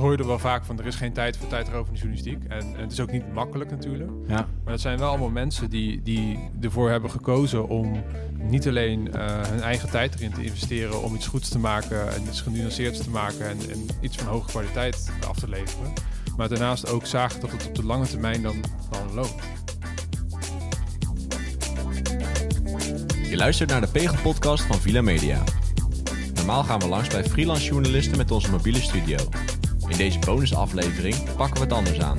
hoor je er wel vaak van, er is geen tijd voor tijdrovende journalistiek. En, en het is ook niet makkelijk natuurlijk. Ja. Maar het zijn wel allemaal mensen die, die ervoor hebben gekozen om niet alleen eh, hun eigen tijd erin te investeren om iets goeds te maken en iets genuanceerds te maken en, en iets van hoge kwaliteit af te leveren. Maar daarnaast ook zagen dat het op de lange termijn dan gewoon loont. Je luistert naar de Pegel-podcast van Villa Media. Normaal gaan we langs bij freelance journalisten met onze mobiele studio. In deze bonusaflevering pakken we het anders aan.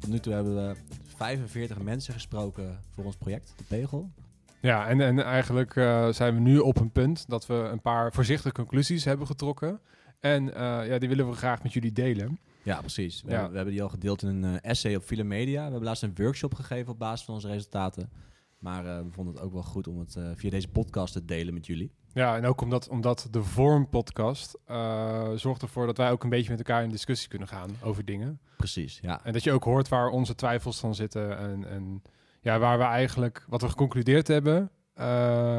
Tot nu toe hebben we 45 mensen gesproken voor ons project, de Pegel. Ja, en, en eigenlijk eh, zijn we nu op een punt dat we een paar voorzichtige conclusies hebben getrokken. En eh, ja, die willen we graag met jullie delen. Ja, precies. We, Ja. Hebben, we hebben die al gedeeld in een eh, essay op Villa Media. We hebben laatst een workshop gegeven op basis van onze resultaten. Maar eh, we vonden het ook wel goed om het eh, via deze podcast te delen met jullie. Ja, en ook omdat, omdat de Vorm podcast eh, zorgt ervoor dat wij ook een beetje met elkaar in discussie kunnen gaan over dingen. Precies, ja. En dat je ook hoort waar onze twijfels van zitten en, en ja, waar we eigenlijk wat we geconcludeerd hebben.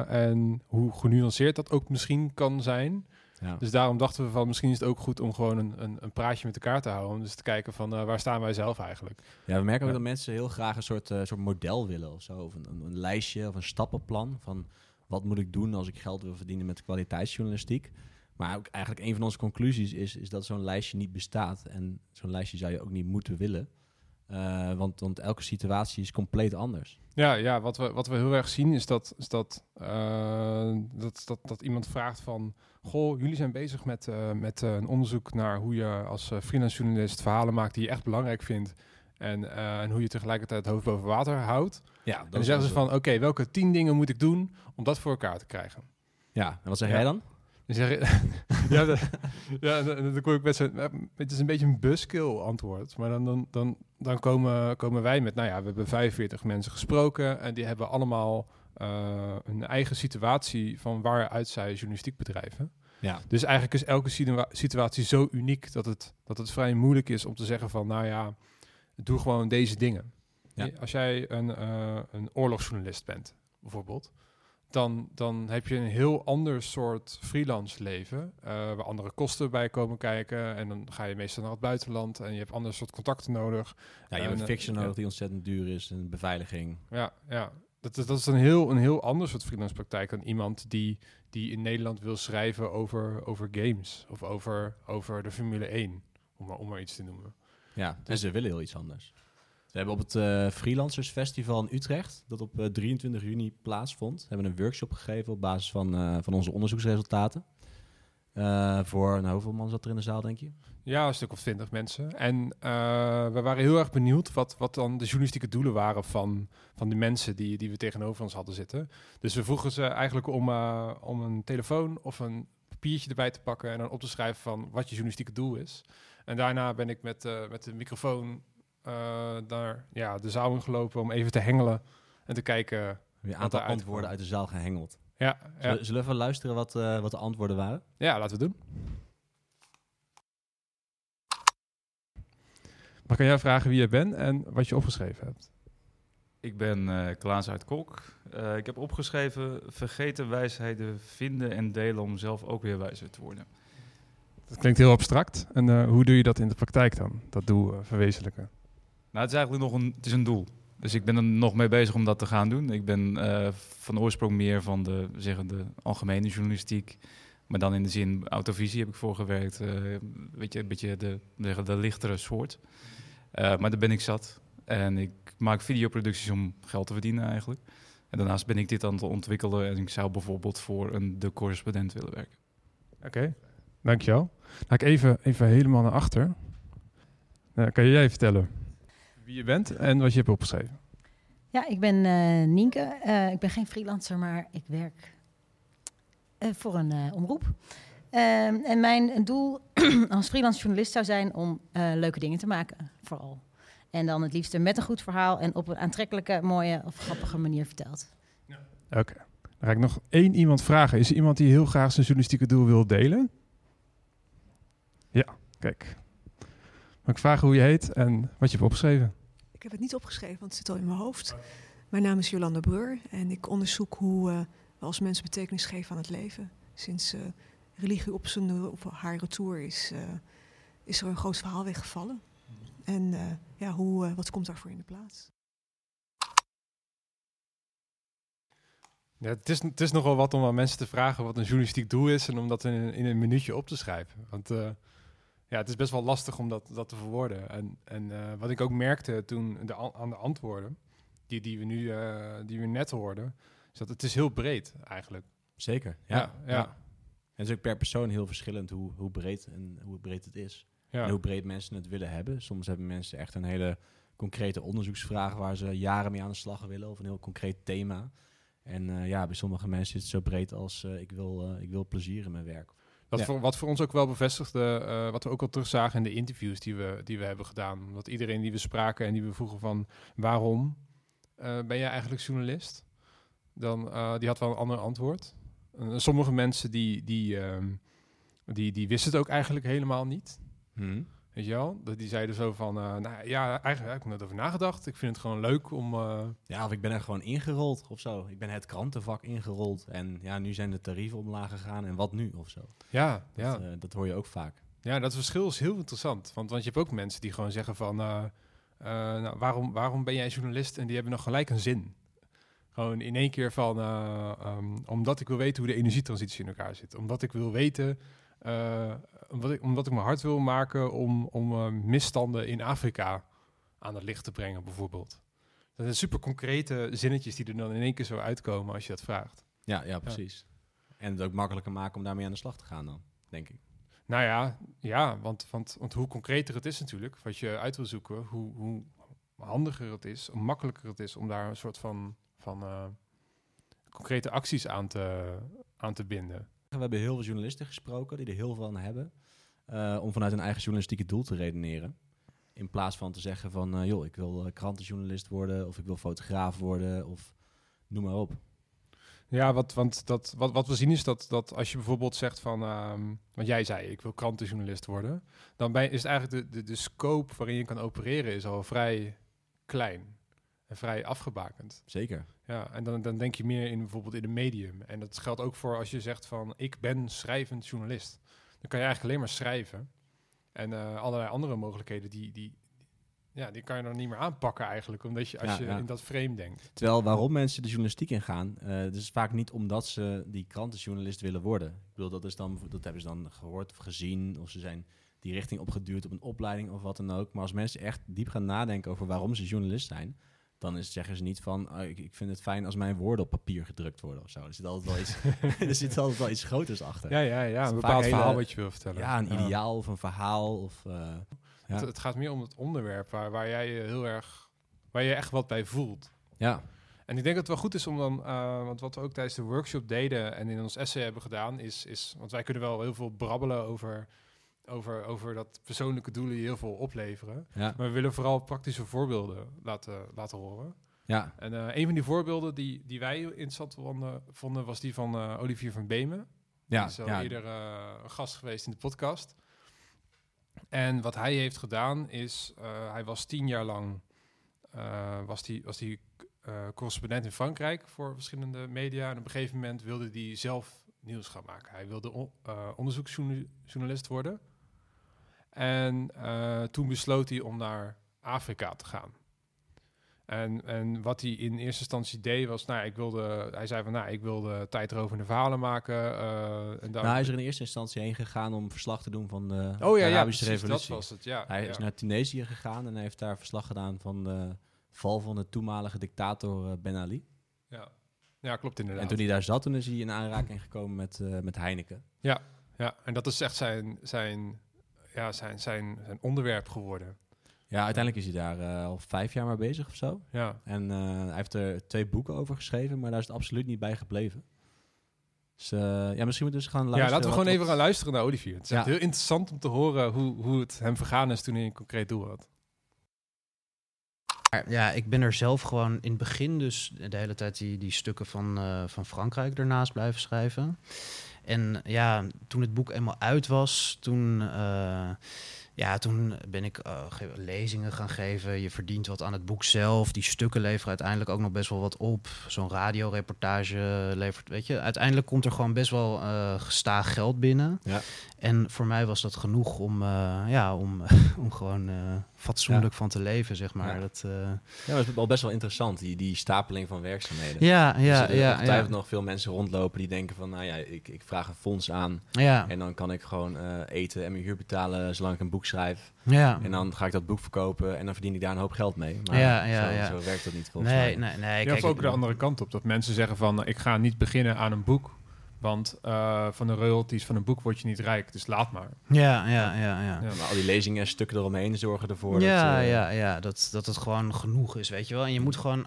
en hoe genuanceerd dat ook misschien kan zijn. Ja. Dus daarom dachten we van misschien is het ook goed om gewoon een, een, een praatje met elkaar te houden. Om dus te kijken van eh, waar staan wij zelf eigenlijk. ja, we merken ook Ja. dat mensen heel graag een soort, eh, soort model willen of zo. Of een, een, een lijstje of een stappenplan van wat moet ik doen als ik geld wil verdienen met kwaliteitsjournalistiek. Maar ook eigenlijk een van onze conclusies is, is dat zo'n lijstje niet bestaat. En zo'n lijstje zou je ook niet moeten willen. Eh, want, want elke situatie is compleet anders. Ja, ja wat, we, wat we heel erg zien is dat, is dat, eh, dat, dat, dat iemand vraagt van... Goh, jullie zijn bezig met, eh, met een onderzoek naar hoe je als freelance journalist verhalen maakt die je echt belangrijk vindt. En, en hoe je tegelijkertijd het hoofd boven water houdt. Ja, En dan zeggen ze van, oké, welke tien dingen moet ik doen om dat voor elkaar te krijgen? Ja, en wat zeg Ja. jij dan? Zeg ja, ja, dan, kom ik met zo'n, het is een beetje een buskill antwoord. Maar dan, dan, dan, dan komen, komen wij met, nou ja, we hebben 45 mensen gesproken en die hebben allemaal eh een eigen situatie van waaruit zij journalistiek bedrijven. Ja. Dus eigenlijk is elke situa- situatie zo uniek dat het, dat het vrij moeilijk is om te zeggen van, nou ja, doe gewoon deze dingen. Ja. Als jij een, eh, een oorlogsjournalist bent, bijvoorbeeld, dan, dan heb je een heel ander soort freelance leven, eh, waar andere kosten bij komen kijken. En dan ga je meestal naar het buitenland en je hebt ander soort contacten nodig. Ja, je hebt een eh, fiction ja. nodig die ontzettend duur is en beveiliging. Ja, ja. Dat, is- dat is een heel, een heel ander soort freelance praktijk dan iemand die, die in Nederland wil schrijven over, over games of over, over de Formule 1, om maar, om maar iets te noemen. Ja, en ze willen heel iets anders. We hebben op het eh, Freelancers Festival in Utrecht, dat op eh, 23 juni plaatsvond, hebben een workshop gegeven op basis van, eh, van onze onderzoeksresultaten. Eh, voor, nou, hoeveel man zat er in de zaal, denk je? Ja, een stuk of twintig mensen. En eh, we waren heel erg benieuwd wat, wat dan de journalistieke doelen waren van, van die mensen die, die we tegenover ons hadden zitten. Dus we vroegen ze eigenlijk om, eh, om een telefoon of een papiertje erbij te pakken en dan op te schrijven van wat je journalistieke doel is. En daarna ben ik met, eh, met de microfoon eh naar ja, de zaal ingelopen om even te hengelen en te kijken. Een aantal antwoorden kwam. uit de zaal gehengeld. Ja, ja, Zullen, we even luisteren wat, eh, wat de antwoorden waren? ja laten we doen. Maar kan jij vragen wie je bent en wat je opgeschreven hebt? Ik ben eh Klaas uit Kok. Eh, ik heb opgeschreven: vergeten wijsheden vinden en delen om zelf ook weer wijzer te worden. Dat klinkt heel abstract. En eh, hoe doe je dat in de praktijk dan? Dat doel eh, verwezenlijken. Nou, het is eigenlijk nog een, het is een doel. Dus ik ben er nog mee bezig om dat te gaan doen. Ik ben eh, van oorsprong meer van de, zeggen, de algemene journalistiek. Maar dan in de zin autovisie heb ik voor gewerkt. eh, weet je, een beetje de, zeggen, de lichtere soort. Eh, maar daar ben ik zat. En ik maak videoproducties om geld te verdienen eigenlijk. En daarnaast ben ik dit aan het ontwikkelen. En ik zou bijvoorbeeld voor een De Correspondent willen werken. Oké, dankjewel. Ga ik even, even helemaal naar achter. Nou, kan jij vertellen wie je bent en wat je hebt opgeschreven? Ja, ik ben eh, Nienke. Eh, ik ben geen freelancer, maar ik werk eh, voor een eh, omroep. Ehm, en mijn doel als freelance journalist zou zijn om eh, leuke dingen te maken, vooral. En dan het liefst met een goed verhaal en op een aantrekkelijke, mooie of grappige manier verteld. Oké. Dan ga ik nog één iemand vragen. Is er iemand die heel graag zijn journalistieke doel wil delen? Ja, kijk. Mag ik vragen hoe je heet en wat je hebt opgeschreven? Ik heb het niet opgeschreven, want het zit al in mijn hoofd. Mijn naam is Jolanda Breur en ik onderzoek hoe uh, we als mensen betekenis geven aan het leven. Sinds uh, religie op, zijn, op haar retour is, uh, is er een groot verhaal weggevallen. En ja, hoe, wat komt daarvoor in de plaats? Ja, het, is, het is nogal wat om aan mensen te vragen wat een journalistiek doel is en om dat in, in een minuutje op te schrijven. Want ja, het is best wel lastig om dat, dat te verwoorden. En, en uh, wat ik ook merkte toen de, aan de antwoorden, die, die, we nu uh, die we net hoorden, is dat het is heel breed eigenlijk. Zeker, ja. ja, ja. En het is ook per persoon heel verschillend hoe, hoe breed en hoe breed het is. Ja. En hoe breed mensen het willen hebben. Soms hebben mensen echt een hele concrete onderzoeksvraag waar ze jaren mee aan de slag willen, of een heel concreet thema. En uh, ja, bij sommige mensen is het zo breed als ik, wil, ik wil plezier in mijn werk. Wat, voor, wat voor ons ook wel bevestigde, uh, wat we ook al terugzagen in de interviews die we, die we hebben gedaan. Dat iedereen die we spraken en die we vroegen van waarom uh, ben jij eigenlijk journalist? Dan, uh, die had wel een ander antwoord. sommige mensen die, die, ehm, die, die wisten het ook eigenlijk helemaal niet. Hmm. Weet je wel? Dat die zeiden zo van, uh, nou ja, eigenlijk heb ik net over nagedacht. Ik vind het gewoon leuk om... Uh... Ja, of ik ben er gewoon ingerold of zo. Ik ben het krantenvak ingerold. En ja, nu zijn de tarieven omlaag gegaan. En wat nu of zo? Ja, dat, ja. Uh, dat hoor je ook vaak. Ja, dat verschil is heel interessant. Want, want je hebt ook mensen die gewoon zeggen van... nou, waarom, waarom ben jij journalist? En die hebben nog gelijk een zin. Gewoon in één keer van... Um, omdat ik wil weten hoe de energietransitie in elkaar zit. Omdat ik wil weten... Uh, omdat, ik, omdat ik me hard wil maken om, om uh, misstanden in Afrika aan het licht te brengen, bijvoorbeeld. Dat zijn super concrete zinnetjes die er dan in één keer zo uitkomen als je dat vraagt. Ja, ja precies. Ja. En het ook makkelijker maken om daarmee aan de slag te gaan dan, denk ik. Nou ja, ja want, want, want hoe concreter het is natuurlijk, wat je uit wil zoeken, hoe, hoe handiger het is, hoe makkelijker het is om daar een soort van, van uh, concrete acties aan te, aan te binden. We hebben heel veel journalisten gesproken die er heel veel aan hebben. Uh, om vanuit hun eigen journalistieke doel te redeneren. In plaats van te zeggen van, uh, joh, ik wil uh, krantenjournalist worden of ik wil fotograaf worden of noem maar op. Ja, wat, want dat, wat, wat we zien is dat, dat als je bijvoorbeeld zegt van, um, wat jij zei, ik wil krantenjournalist worden, dan is eigenlijk de, de, de scope waarin je kan opereren is al vrij klein vrij afgebakend. Zeker. Ja, en dan, dan denk je meer in bijvoorbeeld in een medium. En dat geldt ook voor als je zegt van ik ben schrijvend journalist. Dan kan je eigenlijk alleen maar schrijven. En uh, allerlei andere mogelijkheden die, die, ja, die kan je dan niet meer aanpakken eigenlijk, omdat je als ja, je ja. in dat frame denkt. Terwijl waarom mensen de journalistiek ingaan, uh, dat is vaak niet omdat ze die krantenjournalist willen worden. Ik bedoel, dat, is dan, dat hebben ze dan gehoord of gezien, of ze zijn die richting opgeduwd op een opleiding of wat dan ook. Maar als mensen echt diep gaan nadenken over waarom ze journalist zijn, dan is, zeggen ze niet van, oh, ik, ik, vind het fijn als mijn woorden op papier gedrukt worden of zo. Er zit altijd wel iets, er zit altijd wel iets groters achter. Ja, ja, ja. Een bepaald hele, verhaal wat je wil vertellen. Ja, een ideaal of een verhaal. Of, uh, ja. het, het, gaat meer om het onderwerp waar, waar jij je heel erg, waar je echt wat bij voelt. Ja. En ik denk dat het wel goed is om dan, uh, want wat we ook tijdens de workshop deden en in ons essay hebben gedaan, is, is want wij kunnen wel heel veel brabbelen over over, over dat persoonlijke doelen heel veel opleveren. Ja. Maar we willen vooral praktische voorbeelden laten, laten horen. Ja. En uh, een van die voorbeelden die, die wij interessant vonden, vonden was die van uh, Olivier van Beemen. Ja. Die is al ja. eerder uh, een gast geweest in de podcast. En wat hij heeft gedaan is, hij was tien jaar lang was die, was die, correspondent in Frankrijk voor verschillende media. En op een gegeven moment wilde hij zelf nieuws gaan maken. Hij wilde on, onderzoeksjournalist worden. En uh, toen besloot hij om naar Afrika te gaan. En, en wat hij in eerste instantie deed was, nou, ik wilde, hij zei van, nou, ik wilde tijdrovende verhalen maken. Uh, en nou, hij is er in eerste instantie heen gegaan om verslag te doen van de oh, ja, Arabische ja, Revolutie. Dat was het, ja. Hij is naar Tunesië gegaan en hij heeft daar verslag gedaan van de val van de toenmalige dictator uh, Ben Ali. Ja. ja, klopt inderdaad. En toen hij daar zat, toen is hij in aanraking gekomen met, uh, met Heineken. Ja, ja, en dat is echt zijn, zijn ja, zijn, zijn, zijn onderwerp geworden. Ja, uiteindelijk is hij daar uh, al vijf jaar mee bezig of zo. Ja. En uh, hij heeft er twee boeken over geschreven, maar daar is het absoluut niet bij gebleven. Dus uh, ja, misschien moeten we dus gaan luisteren. Ja, laten we gewoon even gaan luisteren naar Olivier. Het is ja. heel interessant om te horen hoe, hoe het hem vergaan is toen hij een concreet doel had. Ja, ik ben er zelf gewoon in het begin dus de hele tijd die, die stukken van, van Frankrijk ernaast blijven schrijven. En ja, toen het boek eenmaal uit was, toen, uh, Ja, toen ben ik eh, ge- lezingen gaan geven. Je verdient wat aan het boek zelf. Die stukken leveren uiteindelijk ook nog best wel wat op. Zo'n radioreportage levert, weet je. Uiteindelijk komt er gewoon best wel eh gestaag geld binnen. Ja. En voor mij was dat genoeg om, eh, ja, om, om gewoon fatsoenlijk van te leven, zeg maar. Ja. Dat, eh, Ja, maar het is wel best wel interessant, die, die stapeling van werkzaamheden. ja, Dus ja, er zullen ja, ja. nog veel mensen rondlopen die denken van, nou ja, ik, ik vraag een fonds aan Ja, en dan kan ik gewoon eh, eten en mijn huur betalen zolang ik een boek schrijf. ja. En dan ga ik dat boek verkopen en dan verdien ik daar een hoop geld mee. Maar Ja, ja, zo, ja. zo werkt dat niet volgens Nee, mij. nee, nee. Ja, kijk, of ook ik- de andere kant op. Dat mensen zeggen van, ik ga niet beginnen aan een boek. Want eh, van de royalties van een boek word je niet rijk. Dus laat maar. Ja, ja, ja, ja. Ja. Maar al die lezingen en stukken eromheen zorgen ervoor ja, dat... eh, ja, ja, dat, dat het gewoon genoeg is, weet je wel. En je moet gewoon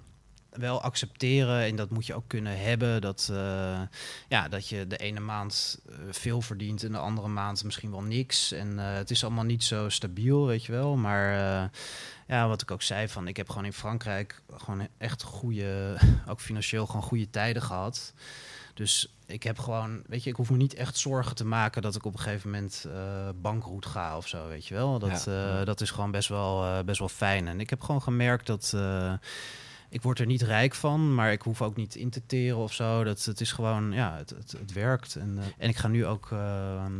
wel accepteren, en dat moet je ook kunnen hebben, dat, eh, ja, dat je de ene maand veel verdient en de andere maand misschien wel niks. En eh, het is allemaal niet zo stabiel, weet je wel. Maar eh, ja, wat ik ook zei, van ik heb gewoon in Frankrijk gewoon echt goede, ook financieel gewoon goede tijden gehad. Dus ik heb gewoon, weet je, ik hoef me niet echt zorgen te maken dat ik op een gegeven moment eh bankroet ga of zo, weet je wel. Dat, Ja, eh, dat is gewoon best wel, eh, best wel fijn. En ik heb gewoon gemerkt dat ik word er niet rijk van, maar ik hoef ook niet in te teren of zo. Dat, het is gewoon, ja, het, het, het werkt. En, en ik ga nu ook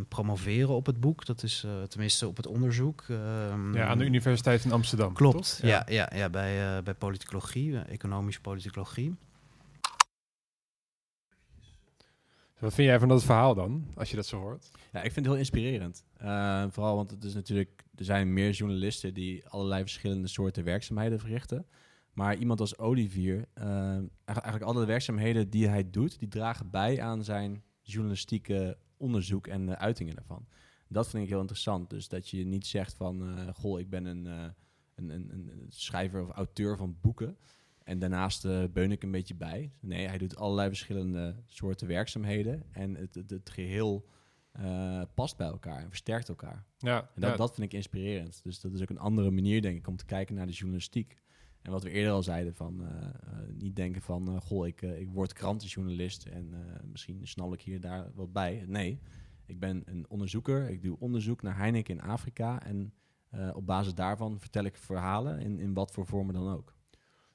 promoveren op het boek. Dat is tenminste op het onderzoek. ehm, Ja, aan de Universiteit in Amsterdam. Klopt, ja, ja, ja, bij, bij politicologie, economische politicologie. Wat vind jij van dat verhaal dan, als je dat zo hoort? Ja, ik vind het heel inspirerend. Eh, vooral, want het is natuurlijk, er zijn meer journalisten die allerlei verschillende soorten werkzaamheden verrichten. Maar iemand als Olivier, eh, eigenlijk, alle werkzaamheden die hij doet, die dragen bij aan zijn journalistieke onderzoek en de uitingen daarvan. Dat vind ik heel interessant. Dus dat je niet zegt van, eh, goh, ik ben een, een, een, een schrijver of auteur van boeken. En daarnaast eh, beun ik een beetje bij. Nee, hij doet allerlei verschillende soorten werkzaamheden. En het, het, het geheel eh, past bij elkaar en versterkt elkaar. Ja, En dat, ja. dat vind ik inspirerend. Dus dat is ook een andere manier, denk ik, om te kijken naar de journalistiek. En wat we eerder al zeiden, van eh, niet denken van, goh, ik, ik word krantenjournalist en misschien snal ik hier daar wat bij. Nee, ik ben een onderzoeker. Ik doe onderzoek naar Heineken in Afrika. En op basis daarvan vertel ik verhalen in, in wat voor vormen dan ook.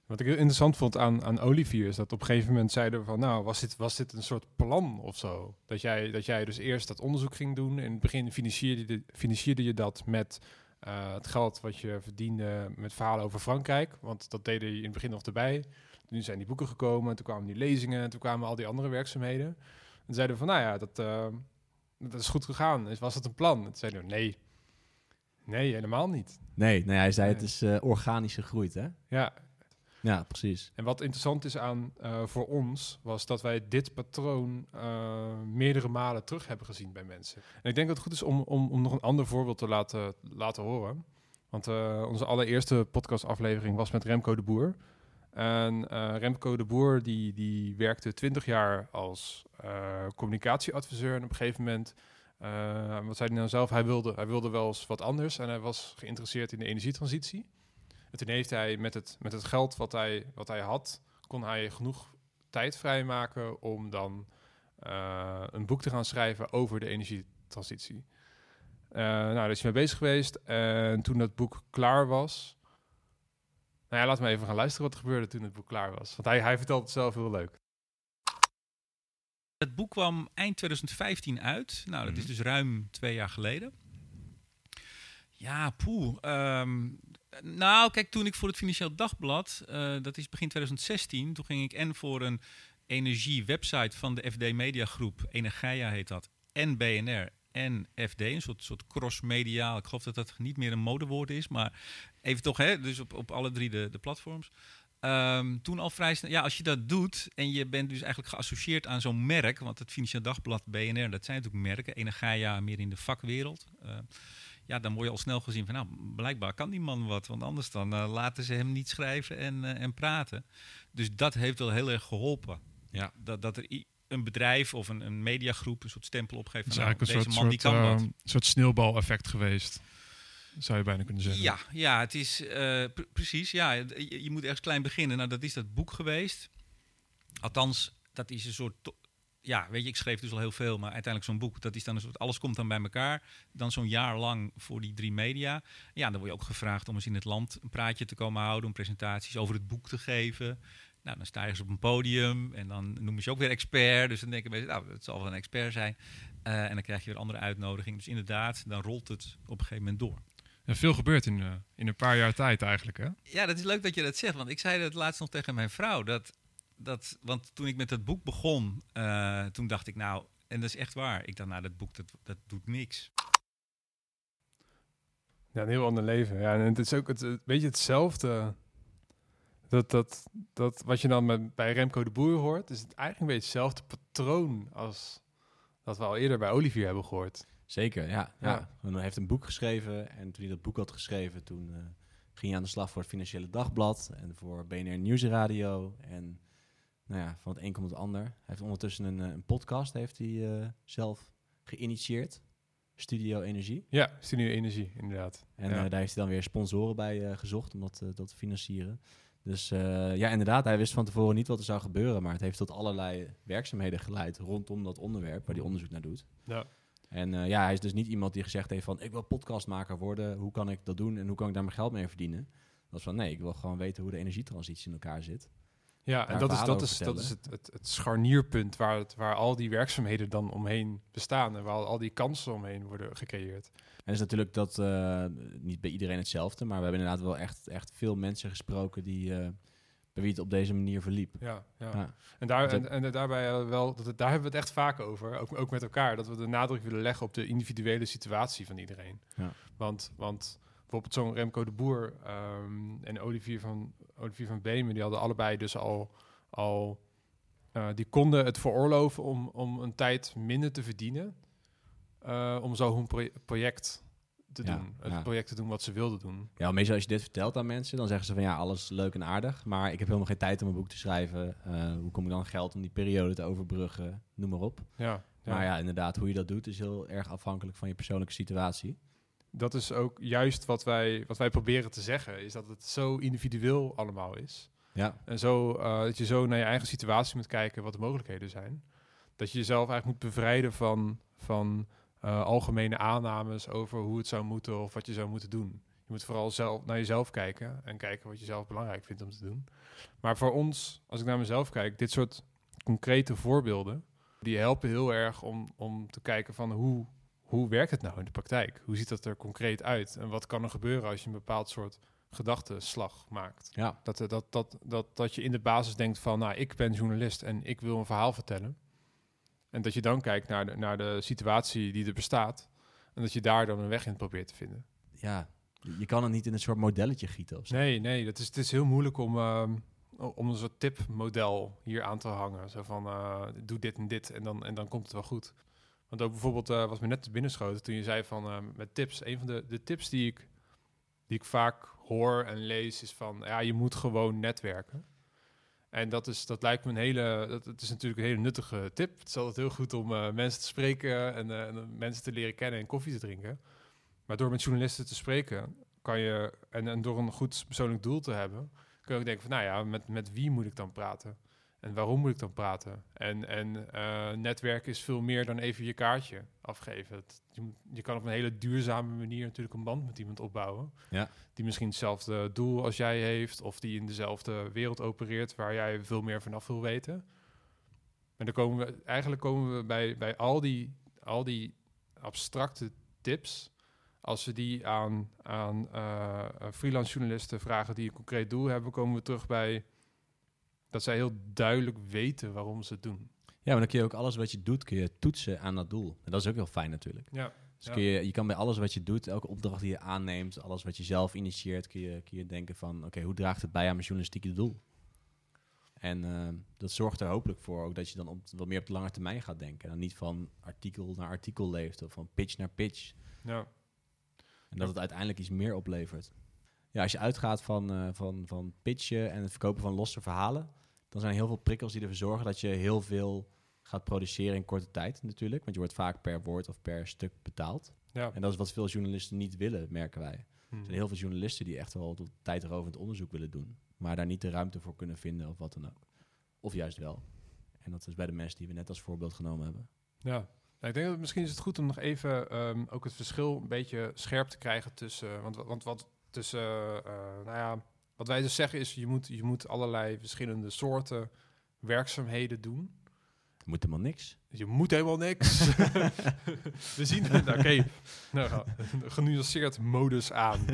Wat ik heel interessant vond aan, aan Olivier is dat op een gegeven moment zeiden we van, nou, was dit, was dit een soort plan of zo? Dat jij, dat jij dus eerst dat onderzoek ging doen. In het begin financierde, je- financierde je dat met eh, het geld wat je verdiende met verhalen over Frankrijk. Want dat deden je in het begin nog erbij. Nu zijn die boeken gekomen, en toen kwamen die lezingen, en toen kwamen al die andere werkzaamheden. En zeiden we van, nou ja, dat, eh, dat is goed gegaan. Was dat een plan? En toen zeiden we, nee, nee, helemaal niet. Nee, nee hij zei Nee. het is eh, organisch gegroeid, hè? Ja, Ja, precies. En wat interessant is aan eh, voor ons, was dat wij dit patroon eh, meerdere malen terug hebben gezien bij mensen. En ik denk dat het goed is om, om, om nog een ander voorbeeld te laten, laten horen. Want eh, onze allereerste podcastaflevering was met Remco de Boer. En Remco de Boer die, die werkte 20 jaar als communicatieadviseur. En op een gegeven moment, wat zei hij nou zelf? Hij wilde, hij wilde wel eens wat anders en hij was geïnteresseerd in de energietransitie. En toen heeft hij met het, met het geld wat hij, wat hij had, kon hij genoeg tijd vrijmaken om dan eh, een boek te gaan schrijven over de energietransitie. Eh, nou, daar is hij mee bezig geweest. En toen dat boek klaar was. Nou ja, laten we even gaan luisteren wat er gebeurde toen het boek klaar was. Want hij, hij vertelt het zelf heel leuk. Het boek kwam eind 2015 uit. Nou, dat is dus ruim twee jaar geleden. Ja, poeh. ehm, nou, kijk, toen ik voor het Financieel Dagblad, eh, dat is begin 2016, toen ging ik en voor een energiewebsite van de FD Mediagroep, Energia heet dat, en BNR en FD, een soort, soort cross-mediaal. Ik geloof dat dat niet meer een modewoord is, maar even toch, hè, dus op, op alle drie de, de platforms. Ehm, toen al vrij snel, ja, als je dat doet en je bent dus eigenlijk geassocieerd aan zo'n merk, want het Financieel Dagblad, BNR, dat zijn natuurlijk merken, Energia meer in de vakwereld. Eh, ja, dan word je al snel gezien van, nou, blijkbaar kan die man wat, want anders dan eh, laten ze hem niet schrijven en, eh, en praten. Dus dat heeft wel heel erg geholpen. Ja. Dat, dat er een bedrijf of een, een mediagroep een soort stempel opgeeft van, is nou, eigenlijk deze een man soort, die kan soort, wat. soort sneeuwbaleffect geweest. Zou je bijna kunnen zeggen. Ja, ja, het is eh, pre- precies. Ja, je, je moet ergens klein beginnen. Nou, dat is dat boek geweest. Althans, dat is een soort to- ja, weet je, ik schreef dus al heel veel, maar uiteindelijk zo'n boek, dat is dan een soort, alles komt dan bij elkaar. Dan zo'n jaar lang voor die drie media. Ja, dan word je ook gevraagd om eens in het land een praatje te komen houden, om presentaties over het boek te geven. Nou, dan sta je eens op een podium en dan noemen ze je ook weer expert. Dus dan denken mensen, nou, het zal wel een expert zijn. Eh, en dan krijg je weer andere uitnodigingen. Dus inderdaad, dan rolt het op een gegeven moment door. En veel gebeurt in, eh, in een paar jaar tijd eigenlijk, hè? Ja, dat is leuk dat je dat zegt. Want ik zei dat laatst nog tegen mijn vrouw. Dat, dat, want toen ik met het boek begon, eh, toen dacht ik nou, en dat is echt waar. Ik dacht, nou, dat boek dat, dat doet niks. Ja, een heel ander leven. Ja, en het is ook het, een beetje hetzelfde. Dat, dat, dat wat je dan met, bij Remco de Boer hoort, is het eigenlijk een beetje hetzelfde patroon als dat we al eerder bij Olivier hebben gehoord. Zeker, ja. Ja. ja. Hij heeft een boek geschreven en toen hij dat boek had geschreven, toen eh, ging hij aan de slag voor het Financiële Dagblad en voor BNR Nieuwsradio. En nou ja, van het een komt het ander. Hij heeft ondertussen een, eh, een podcast heeft hij, eh, zelf geïnitieerd. Studio Energie. Ja, Studio Energie, inderdaad. En Ja. eh, daar heeft hij dan weer sponsoren bij gezocht om dat, dat te financieren. Dus ja, inderdaad, hij wist van tevoren niet wat er zou gebeuren. Maar het heeft tot allerlei werkzaamheden geleid rondom dat onderwerp waar hij onderzoek naar doet. Ja. En ja, hij is dus niet iemand die gezegd heeft van... ik wil podcastmaker worden, hoe kan ik dat doen en hoe kan ik daar mijn geld mee verdienen? Dat is van nee, ik wil gewoon weten hoe de energietransitie in elkaar zit. Ja, en dat is, dat is, dat is het, het, het scharnierpunt waar, het, waar al die werkzaamheden dan omheen bestaan en waar al, die kansen omheen worden gecreëerd. En is natuurlijk dat eh, niet bij iedereen hetzelfde... maar we hebben inderdaad wel echt, echt veel mensen gesproken... die, eh, bij wie het op deze manier verliep. Ja, ja. Ja. En, daar, en, en daarbij wel, dat het, daar hebben we het echt vaak over, ook, ook met elkaar, dat we de nadruk willen leggen op de individuele situatie van iedereen. Ja. Want, want bijvoorbeeld zo'n Remco de Boer ehm, en Olivier van, Olivier van Beemen, die hadden allebei dus al, al eh, die konden het veroorloven om, om een tijd minder te verdienen, eh, om zo hun pro- project te Ja, doen, het ja. project te doen wat ze wilden doen. Ja, meestal als je dit vertelt aan mensen, dan zeggen ze van ja, alles leuk en aardig, maar ik heb helemaal geen tijd om een boek te schrijven. Eh, hoe kom ik dan geld om die periode te overbruggen? Noem maar op. Ja, ja. Maar ja, inderdaad, hoe je dat doet is heel erg afhankelijk van je persoonlijke situatie. Dat is ook juist wat wij, wat wij proberen te zeggen, is dat het zo individueel allemaal is. Ja, En zo, eh, dat je zo naar je eigen situatie moet kijken wat de mogelijkheden zijn. Dat je jezelf eigenlijk moet bevrijden van, van eh, algemene aannames over hoe het zou moeten of wat je zou moeten doen. Je moet vooral zelf, naar jezelf kijken en kijken wat je zelf belangrijk vindt om te doen. Maar voor ons, als ik naar mezelf kijk, dit soort concrete voorbeelden, die helpen heel erg om, om te kijken van hoe, hoe werkt het nou in de praktijk? Hoe ziet dat er concreet uit? En wat kan er gebeuren als je een bepaald soort gedachtenslag maakt? ja, Dat, eh, dat, dat, dat, dat je in de basis denkt van, nou, ik ben journalist en ik wil een verhaal vertellen. En dat je dan kijkt naar de, naar de situatie die er bestaat. En dat je daar dan een weg in probeert te vinden. ja. Je- kan het niet in een soort modelletje gieten of zo. Nee, nee, dat is, het is heel moeilijk om, ehm, om een soort tipmodel hier aan te hangen. Zo van, eh, doe dit en dit en dan, en dan komt het wel goed. Want ook bijvoorbeeld, eh was me net binnenschoten toen je zei van, eh, met tips. Een van de, de tips die ik, die ik vaak hoor en lees is van, ja, je moet gewoon netwerken. En dat, is, dat lijkt me een hele, dat, is natuurlijk een hele nuttige tip. Het is altijd heel goed om eh, mensen te spreken en, en mensen te leren kennen en koffie te drinken. Maar door met journalisten te spreken, kan je, en, en door een goed persoonlijk doel te hebben, kun je ook denken van, nou ja, met, met wie moet ik dan praten? En waarom moet ik dan praten? En, en eh, netwerken is veel meer dan even je kaartje afgeven. Het- je, je kan op een hele duurzame manier natuurlijk een band met iemand opbouwen. Ja. Die misschien hetzelfde doel als jij heeft, of die in dezelfde wereld opereert waar jij veel meer vanaf wil weten. En dan komen we, eigenlijk komen we bij, bij al, die, al die abstracte tips, als we die aan, aan eh, freelance journalisten vragen die een concreet doel hebben, komen we terug bij dat zij heel duidelijk weten waarom ze het doen. Ja, maar dan kun je ook alles wat je doet, kun je toetsen aan dat doel. En dat is ook heel fijn natuurlijk. Ja, Dus Ja. kun je, je kan bij alles wat je doet, elke opdracht die je aanneemt, alles wat je zelf initieert, kun je, kun je denken van, oké, hoe draagt het bij aan mijn journalistieke doel? En eh, dat zorgt er hopelijk voor ook dat je dan op, wat meer op de lange termijn gaat denken. En niet van artikel naar artikel leeft of van pitch naar pitch. ja. En dat het uiteindelijk iets meer oplevert. Ja, als je uitgaat van, eh, van, van pitchen en het verkopen van losse verhalen, dan zijn er heel veel prikkels die ervoor zorgen dat je heel veel gaat produceren in korte tijd natuurlijk. Want je wordt vaak per woord of per stuk betaald. ja. En dat is wat veel journalisten niet willen, merken wij. Hm. Er zijn heel veel journalisten die echt wel tot tijdrovend onderzoek willen doen. Maar daar niet de ruimte voor kunnen vinden of wat dan ook. Of juist wel. En dat is bij de mensen die we net als voorbeeld genomen hebben. Ja. Ik denk dat misschien is het goed om nog even ehm, ook het verschil een beetje scherp te krijgen tussen. Want, wa- want wat tussen. eh, nou ja, wat wij dus zeggen is: je moet, je moet allerlei verschillende soorten werkzaamheden doen. Moet helemaal niks. Je moet helemaal niks. We zien het. Oké, nou, ga- een genuanceerd modus aan.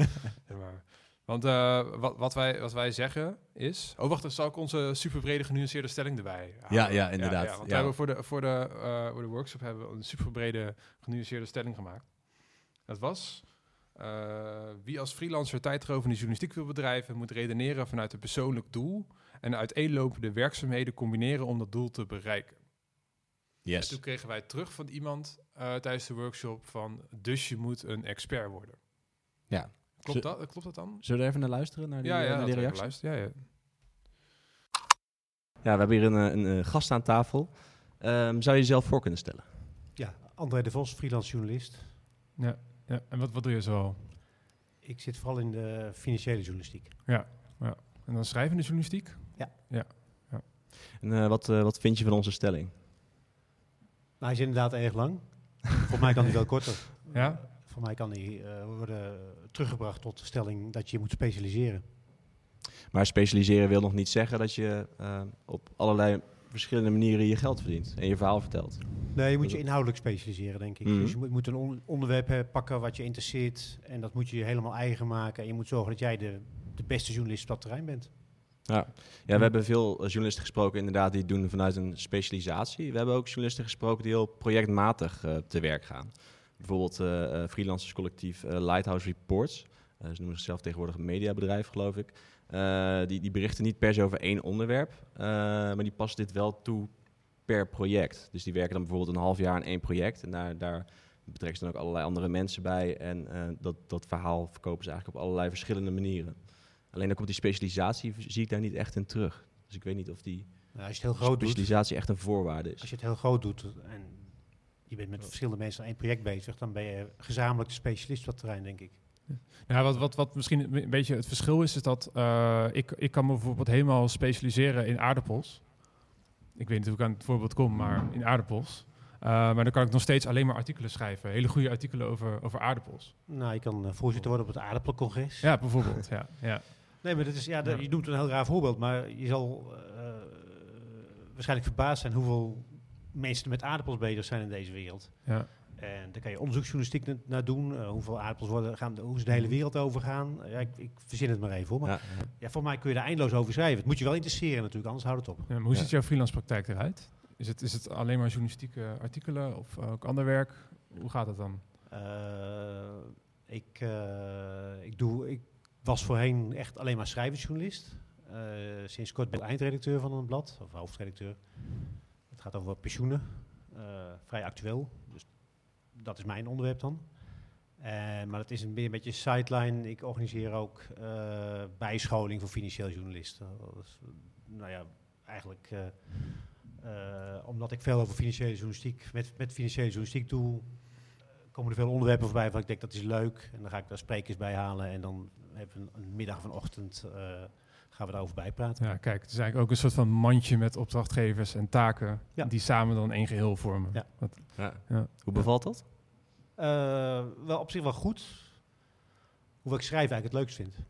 Ja, maar, want eh, wat, wat, wij, wat wij zeggen is... Oh, wacht, dan zal ik onze superbrede genuanceerde stelling erbij halen. Ja, ja, inderdaad. want we Ja. hebben voor, de, voor, de, eh, voor de workshop hebben we een superbrede genuanceerde stelling gemaakt. Dat was... eh, wie als freelancer tijdrovende journalistiek wil bedrijven... moet redeneren vanuit een persoonlijk doel... en uiteenlopende werkzaamheden combineren om dat doel te bereiken. En Yes. toen kregen wij terug van iemand eh, tijdens de workshop van... dus je moet een expert worden. Ja. Klopt dat, klopt dat dan? Zullen we even naar luisteren? Naar die, ja, eh, ja, naar die laten we even reactie? luisteren. Ja, ja. Ja, we hebben hier een, eh, een, eh, gast aan tafel. Ehm, zou je jezelf voor kunnen stellen? Ja, André de Vos, freelance journalist. ja. En wat, wat doe je zo? Ik zit vooral in de financiële journalistiek. En dan schrijvende journalistiek? En eh, wat, eh, wat vind je van onze stelling? Nou, hij is inderdaad erg lang. Voor mij kan hij wel korter. Ja? Voor mij kan hij eh, worden teruggebracht tot de stelling dat je je moet specialiseren. Maar specialiseren wil nog niet zeggen dat je op allerlei verschillende manieren je geld verdient en je verhaal vertelt. Nee, je moet je inhoudelijk specialiseren, denk ik. Mhm. Dus je moet, moet een on- onderwerp pakken wat je interesseert. En dat moet je helemaal eigen maken. En je moet zorgen dat jij de, de beste journalist op dat terrein bent. Ja, ja we hebben veel eh, journalisten gesproken inderdaad die doen vanuit een specialisatie. We hebben ook journalisten gesproken die heel projectmatig eh, te werk gaan. Bijvoorbeeld eh eh, freelancerscollectief eh, Lighthouse Reports. Ze noemen zichzelf tegenwoordig een mediabedrijf, geloof ik. Eh, die, die berichten niet per se over één onderwerp, eh, maar die passen dit wel toe per project. Dus die werken dan bijvoorbeeld een half jaar aan één project en daar, daar betrekken ze dan ook allerlei andere mensen bij. En eh, dat, dat verhaal verkopen ze eigenlijk op allerlei verschillende manieren. Alleen dan komt die specialisatie, zie ik daar niet echt in terug. Dus ik weet niet of die Nou, als je het heel groot doet, specialisatie echt een voorwaarde is. als je het heel groot doet en je bent met verschillende mensen aan één project bezig, dan ben je gezamenlijk de specialist op dat terrein, denk ik. Ja, wat, wat, wat misschien een beetje het verschil is, is dat eh, ik, ik kan me bijvoorbeeld helemaal specialiseren in aardappels. Ik weet niet hoe ik aan het voorbeeld kom, maar in aardappels. Eh, maar dan kan ik nog steeds alleen maar artikelen schrijven. Hele goede artikelen over, over aardappels. Nou, je kan eh, voorzitter worden op het aardappelcongres. Ja, bijvoorbeeld. ja, ja. Nee, maar dat is, ja, dat- je noemt een heel raar voorbeeld, maar je zal waarschijnlijk verbaasd zijn hoeveel mensen met aardappels bezig zijn in deze wereld. ja. En daar kan je onderzoeksjournalistiek na- naar doen. eh, hoeveel aardappels worden, gaan, hoe ze de hele wereld overgaan. Uh, ja, ik, ik verzin het maar even hoor. Maar ja. Ja, ja. voor mij kun je daar eindeloos over schrijven. Het moet je wel interesseren natuurlijk, anders houdt het op. Ja, maar hoe Ja. ziet jouw freelance praktijk eruit? Is het, is het alleen maar journalistieke artikelen of ook ander werk? Hoe gaat het dan? Eh, ik, eh, ik, doe, ik was voorheen echt alleen maar schrijversjournalist. Eh, sinds kort ben ik eindredacteur van een blad, of hoofdredacteur. Het gaat over pensioenen, eh, vrij actueel. Dus dat is mijn onderwerp dan. Eh, maar het is een, een beetje sideline. Ik organiseer ook eh, bijscholing voor financieel journalisten. Dat is, nou ja, eigenlijk eh, omdat ik veel over financiële journalistiek, met, met financiële journalistiek doe, komen er veel onderwerpen voorbij van ik denk dat is leuk. En dan ga ik daar sprekers bij halen en dan hebben we een, middag een ochtend gaan we daarover bijpraten. Ja, kijk, het is eigenlijk ook een soort van mandje met opdrachtgevers en taken Ja. die samen dan één geheel vormen. Ja. Dat- Ja. Ja. Hoe bevalt dat? Eh, wel op zich wel goed. Hoewel ik schrijven eigenlijk het leukst vind.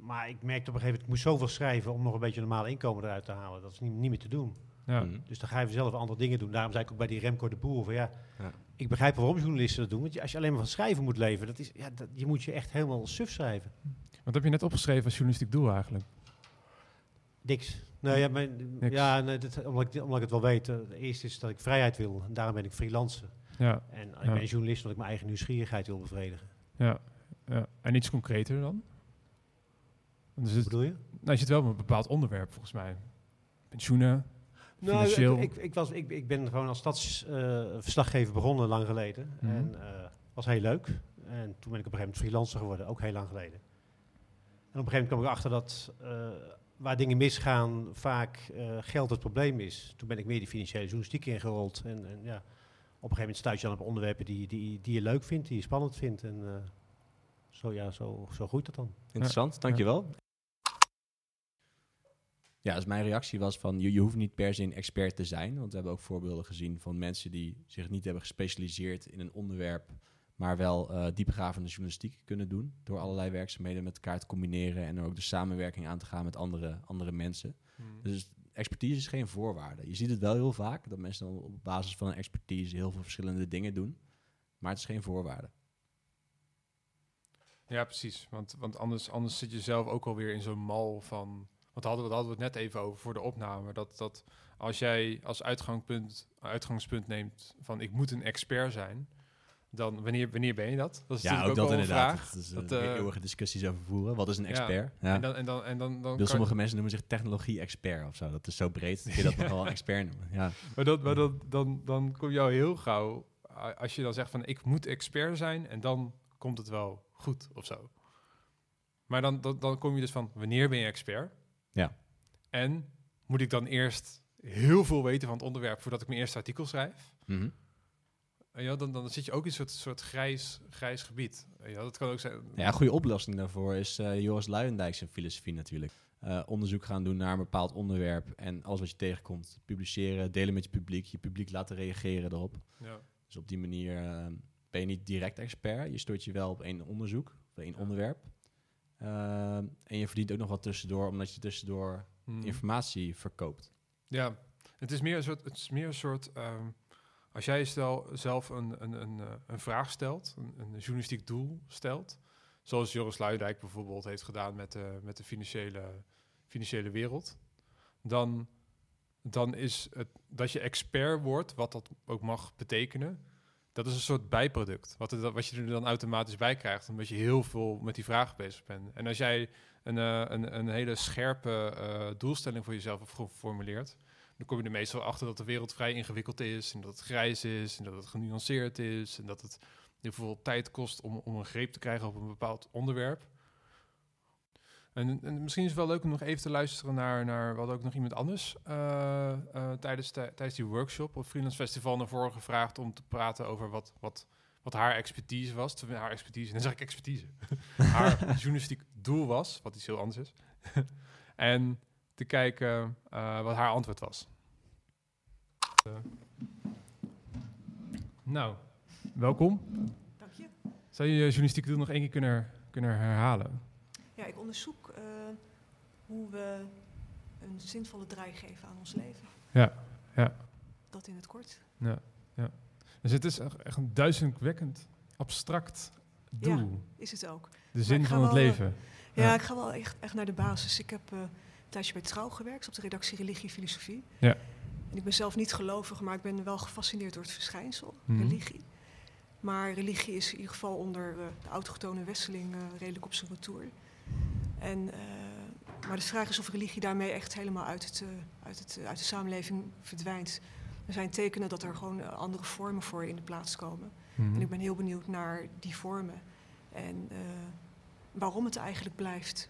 Maar ik merkte op een gegeven moment, ik moest zoveel schrijven om nog een beetje een normaal inkomen eruit te halen. Dat is niet, niet meer te doen. ja. Mhm. Dus dan ga je zelf andere dingen doen. Daarom zei ik ook bij die Remco de Boer van ja, Ja. ik begrijp waarom journalisten dat doen. Want als je alleen maar van schrijven moet leven, dat is, ja, dat, je moet je echt helemaal suf schrijven. Wat heb je net opgeschreven als journalistiek doel eigenlijk? Niks. Nee, ja, mijn, Niks. ja nee, dat, omdat, ik, omdat ik het wel weet. eh, Het eerste is dat ik vrijheid wil. En daarom ben ik freelancer. Ja, En ik Ja. ben journalist omdat ik mijn eigen nieuwsgierigheid wil bevredigen. ja, ja. En iets concreter dan? Dus Wat het, bedoel je? nou, je zit wel met een bepaald onderwerp volgens mij. Pensioenen. Nou, Financieel. ik, ik, ik, was, ik, ik ben gewoon als stadsverslaggever begonnen lang geleden. Mhm. En eh was heel leuk. En toen ben ik op een gegeven moment freelancer geworden, ook heel lang geleden. En op een gegeven moment kwam ik achter dat eh, waar dingen misgaan, vaak eh, geld het probleem is. Toen ben ik meer die financiële journalistiek ingerold. En, en ja, op een gegeven moment stuit je dan op onderwerpen die, die, die je leuk vindt, die je spannend vindt. En eh, zo, ja, zo, zo groeit dat dan. Interessant, dankjewel. Ja, dus mijn reactie was van, je, je hoeft niet per se een expert te zijn. Want we hebben ook voorbeelden gezien van mensen die zich niet hebben gespecialiseerd in een onderwerp, maar wel diepgravende journalistiek kunnen doen. Door allerlei werkzaamheden met elkaar te combineren en er ook de samenwerking aan te gaan met andere, andere mensen. Dus expertise is geen voorwaarde. Je ziet het wel heel vaak, dat mensen dan op basis van een expertise heel veel verschillende dingen doen. Maar het is geen voorwaarde. Ja, precies. Want, want anders, anders zit je zelf ook alweer in zo'n mal van... Want hadden, we, daar hadden we het net even over voor de opname. Dat, dat als jij als uitgangspunt, uitgangspunt neemt van ik moet een expert zijn... Dan wanneer, wanneer ben je dat? Dat is Ja, ook dat inderdaad. vraag. Dat is Dat, een eh, eeuwige discussies over voeren. Wat is een expert? Ja. En dan, en dan, en dan, dan kan- sommige mensen noemen zich technologie-expert of zo. Dat is zo breed dat je dat nog wel een expert noemen. Ja. Maar, dat, maar dat, dan, dan kom je al heel gauw, als je dan zegt van ik moet expert zijn en dan komt het wel goed of zo. Maar dan, dan, dan kom je dus van wanneer ben je expert? Ja. En moet ik dan eerst heel veel weten van het onderwerp voordat ik mijn eerste artikel schrijf? En ja, dan, dan zit je ook in een soort, soort grijs, grijs gebied. Ja, dat kan ook zijn. Ja, een goede oplossing daarvoor is eh, Joris Luijendijk zijn filosofie natuurlijk. Eh, onderzoek gaan doen naar een bepaald onderwerp en alles wat je tegenkomt publiceren, delen met je publiek, je publiek laten reageren erop. Ja. Dus op die manier eh, ben je niet direct expert. Je stort je wel op één onderzoek, op één onderwerp. En je verdient ook nog wat tussendoor, omdat je tussendoor Mhm. informatie verkoopt. Ja, het is meer een soort. Het is meer een soort ehm, als jij stel, zelf een, een, een, eh, een vraag stelt, een, een journalistiek doel stelt, zoals Joris Luijendijk bijvoorbeeld heeft gedaan met de, met de financiële, financiële wereld, dan, dan is het dat je expert wordt, wat dat ook mag betekenen, dat is een soort bijproduct. Wat, het, wat je er dan automatisch bij krijgt, omdat je heel veel met die vraag bezig bent. En als jij een, eh, een, een hele scherpe eh, doelstelling voor jezelf hebt geformuleerd, dan kom je er meestal achter dat de wereld vrij ingewikkeld is en dat het grijs is en dat het genuanceerd is en dat het heel veel tijd kost om, om een greep te krijgen op een bepaald onderwerp. En, en misschien is het wel leuk om nog even te luisteren naar, naar wat ook nog iemand anders eh, eh, tijdens, de- tijdens die workshop op Freelance Festival naar voren gevraagd om te praten over wat, wat, wat haar expertise was. Haar expertise, en dan zeg ik expertise. haar journalistiek doel was, wat iets heel anders is. en te kijken eh, wat haar antwoord was. Eh, nou, welkom. Dank je. Zou je je journalistieke doel nog één keer kunnen, kunnen herhalen? Ja, ik onderzoek eh, hoe we een zinvolle draai geven aan ons leven. Ja, ja. Dat in het kort. Ja, ja. Dus het is echt een duizendwekkend, abstract doel. Ja, is het ook. de zin van het wel, leven. Ja, Ja. ik ga wel echt, echt naar de basis. Ik heb tijdje bij Trouw gewerkt op de redactie Religie en Filosofie. Ja. En ik ben zelf niet gelovig, maar ik ben wel gefascineerd door het verschijnsel, Mhm. religie. Maar religie is in ieder geval onder eh, de autochtone westeling eh, redelijk op zijn retour. En, eh, maar de vraag is of religie daarmee echt helemaal uit, het, uit, het, uit de samenleving verdwijnt. Er zijn tekenen dat er gewoon andere vormen voor in de plaats komen. Mhm. En ik ben heel benieuwd naar die vormen en waarom het eigenlijk blijft.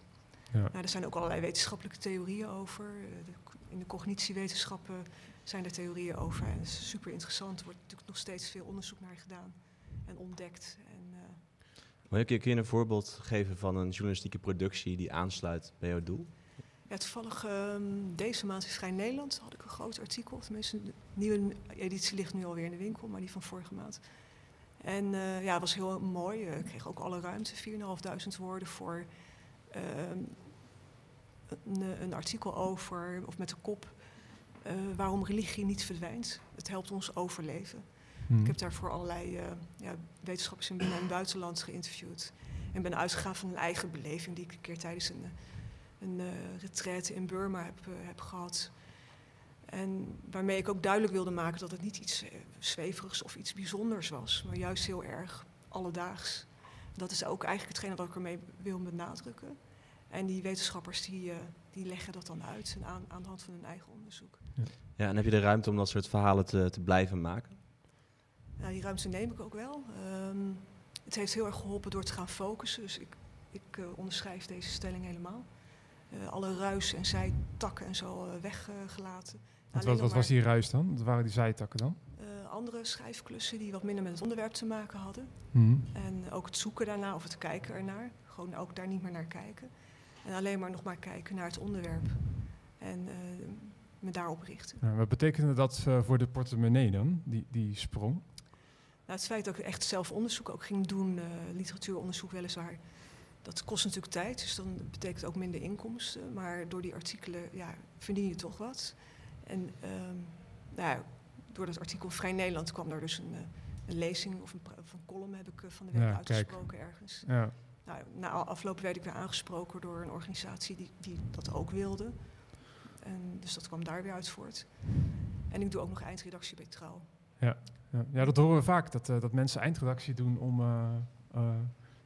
Ja. Nou, er zijn ook allerlei wetenschappelijke theorieën over. Eh, de- in de cognitiewetenschappen zijn er theorieën over. En dat is super interessant. Er wordt natuurlijk nog steeds veel onderzoek naar gedaan en ontdekt. En, eh, Wil je, kun je een voorbeeld geven van een journalistieke productie die aansluit bij jouw doel? ja, toevallig ehm, deze maand in Vrij Nederland had ik een groot artikel. Tenminste, de nieuwe editie ligt nu alweer in de winkel, maar die van vorige maand. En eh, ja, het was heel mooi. Ik kreeg ook alle ruimte, 4.500 woorden voor een, eh, een artikel over, of met de kop, eh, waarom religie niet verdwijnt. Het helpt ons overleven. Mhm. Ik heb daarvoor allerlei eh, ja, wetenschappers in binnen- en buitenland geïnterviewd. En ben uitgegaan van een eigen beleving die ik een keer tijdens een, een eh retraite in Burma heb, heb gehad. En waarmee ik ook duidelijk wilde maken dat het niet iets zweverigs of iets bijzonders was, maar juist heel erg alledaags. Dat is ook eigenlijk hetgene wat ik ermee wil benadrukken. En die wetenschappers die, eh, die leggen dat dan uit aan, aan de hand van hun eigen onderzoek. Ja, en heb je de ruimte om dat soort verhalen te, te blijven maken? Nou, die ruimte neem ik ook wel. Ehm, het heeft heel erg geholpen door te gaan focussen. Dus ik, ik eh, onderschrijf deze stelling helemaal. Eh, alle ruis en zijtakken en zo weggelaten. Wat, wat, was die ruis dan? Wat waren die zijtakken dan? Andere schrijfklussen die wat minder met het onderwerp te maken hadden. Mhm. En ook het zoeken daarna of het kijken ernaar. Gewoon ook daar niet meer naar kijken. En alleen maar nog maar kijken naar het onderwerp. En eh, me daarop richten. Wat betekende dat eh, voor de portemonnee dan, die, die sprong? Nou, het feit dat ik echt zelf onderzoek ook ging doen, eh, literatuuronderzoek weliswaar, dat kost natuurlijk tijd. Dus dan betekent ook minder inkomsten. Maar door die artikelen ja, verdien je toch wat. En ehm, nou ja, door dat artikel Vrij Nederland kwam daar dus een, eh, een lezing of een, pra- of een column heb ik eh, van de week Ja, kijk. uitgesproken ergens. Ja. Nou, na a- afgelopen werd ik weer aangesproken door een organisatie die, die dat ook wilde. En dus dat kwam daar weer uit voort. En ik doe ook nog eindredactie bij Trouw. Ja, ja, dat horen we vaak, dat, eh, dat mensen eindredactie doen om...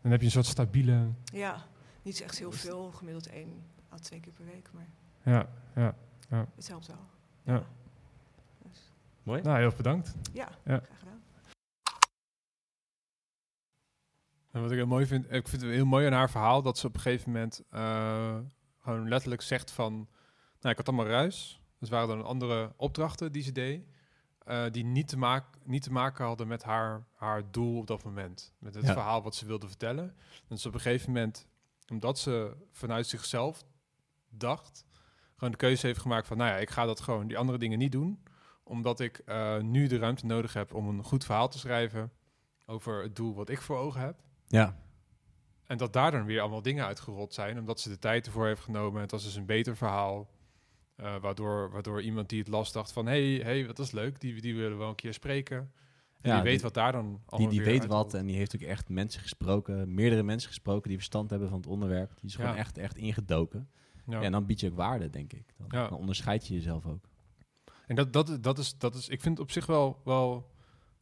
dan heb je een soort stabiele... Ja, niet echt heel veel, gemiddeld één à twee keer per week, maar Ja, ja, ja. het helpt wel. Ja. Mooi. Nou, heel erg bedankt. ja, Ja. graag gedaan. En wat ik heel mooi vind, ik vind het heel mooi aan haar verhaal dat ze op een gegeven moment eh, gewoon letterlijk zegt van, nou ik had allemaal ruis. Dus waren dan andere opdrachten die ze deed, eh, die niet te, maak, niet te maken hadden met haar, haar doel op dat moment. Met het Ja. verhaal wat ze wilde vertellen. Dus op een gegeven moment, omdat ze vanuit zichzelf dacht, gewoon de keuze heeft gemaakt van, nou ja, ik ga dat gewoon, die andere dingen niet doen. Omdat ik eh, nu de ruimte nodig heb om een goed verhaal te schrijven over het doel wat ik voor ogen heb. Ja, En dat daar dan weer allemaal dingen uitgerold zijn, omdat ze de tijd ervoor heeft genomen. Het was dus een beter verhaal. eh, waardoor, waardoor iemand die het las dacht van... hé, hey, hey, wat is leuk, die, die willen we wel een keer spreken. En Ja, die weet die- wat daar dan allemaal die, die weet wat en die heeft ook echt mensen gesproken, meerdere mensen gesproken die verstand hebben van het onderwerp. Die is gewoon echt, echt ingedoken. Ja. En dan bied je ook waarde, denk ik. Dan, Ja. dan onderscheid je jezelf ook. En dat, dat, dat, is, dat is, ik vind het op zich wel, wel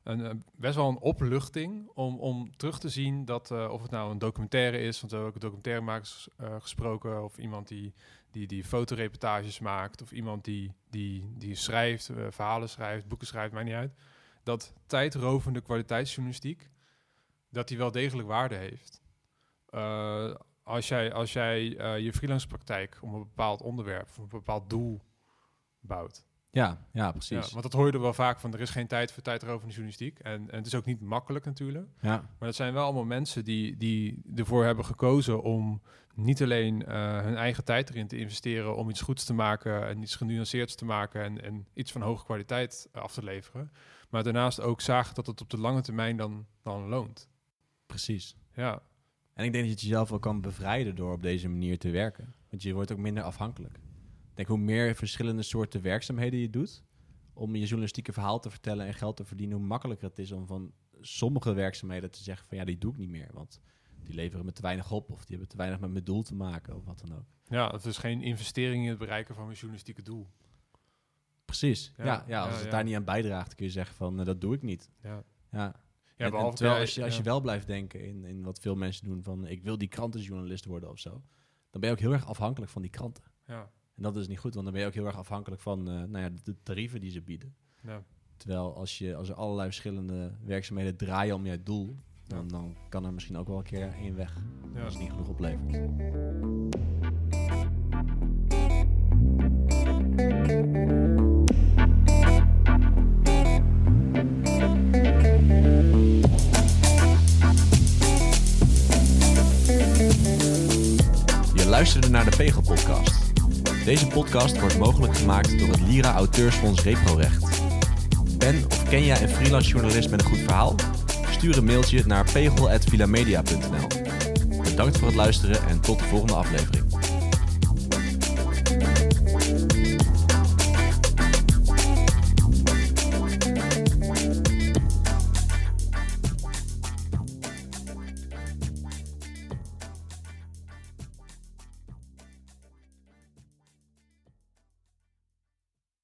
een, eh, best wel een opluchting om, om terug te zien dat, eh, of het nou een documentaire is, want we hebben ook documentairemakers eh gesproken, of iemand die, die, die fotoreportages maakt, of iemand die, die, die schrijft, verhalen schrijft, boeken schrijft, maakt niet uit. Dat tijdrovende kwaliteitsjournalistiek, dat die wel degelijk waarde heeft. Als jij, als jij je freelance praktijk om een bepaald onderwerp, of een bepaald doel bouwt, Ja, ja precies. ja, want dat hoor je er wel vaak van. Er is geen tijd voor tijdrovende journalistiek. En, en het is ook niet makkelijk natuurlijk. ja. Maar het zijn wel allemaal mensen die, die ervoor hebben gekozen om niet alleen eh, hun eigen tijd erin te investeren om iets goeds te maken en iets genuanceerds te maken en, en iets van hoge kwaliteit eh, af te leveren. Maar daarnaast ook zagen dat het op de lange termijn dan, dan loont. precies. Ja, En ik denk dat je jezelf wel kan bevrijden door op deze manier te werken. Want je wordt ook minder afhankelijk. Denk hoe meer verschillende soorten werkzaamheden je doet om je journalistieke verhaal te vertellen en geld te verdienen, hoe makkelijker het is om van sommige werkzaamheden te zeggen van ja, die doe ik niet meer. Want die leveren me te weinig op of die hebben te weinig met mijn doel te maken of wat dan ook. ja, het is geen investering in het bereiken van mijn journalistieke doel. Precies. Ja, Ja, ja, als ja, het daar niet aan bijdraagt, kun je zeggen van eh, dat doe ik niet. Ja, Ja. En- terwijl als, je, als je wel blijft denken in, in wat veel mensen doen van ik wil die krantenjournalist worden of zo, dan ben je ook heel erg afhankelijk van die kranten. Ja, En dat is niet goed, want dan ben je ook heel erg afhankelijk van eh, nou ja, de tarieven die ze bieden. ja. Terwijl als, je, als er allerlei verschillende werkzaamheden draaien om je doel, dan, dan kan er misschien ook wel een keer één weg. Ja. Als het niet genoeg oplevert. Je luisterde naar de Pegel Podcast. Deze podcast wordt mogelijk gemaakt door het Lira Auteursfonds Reprorecht. Ben of ken jij een freelance journalist met een goed verhaal? Stuur een mailtje naar pegel.vilamedia.nl Bedankt voor het luisteren en tot de volgende aflevering.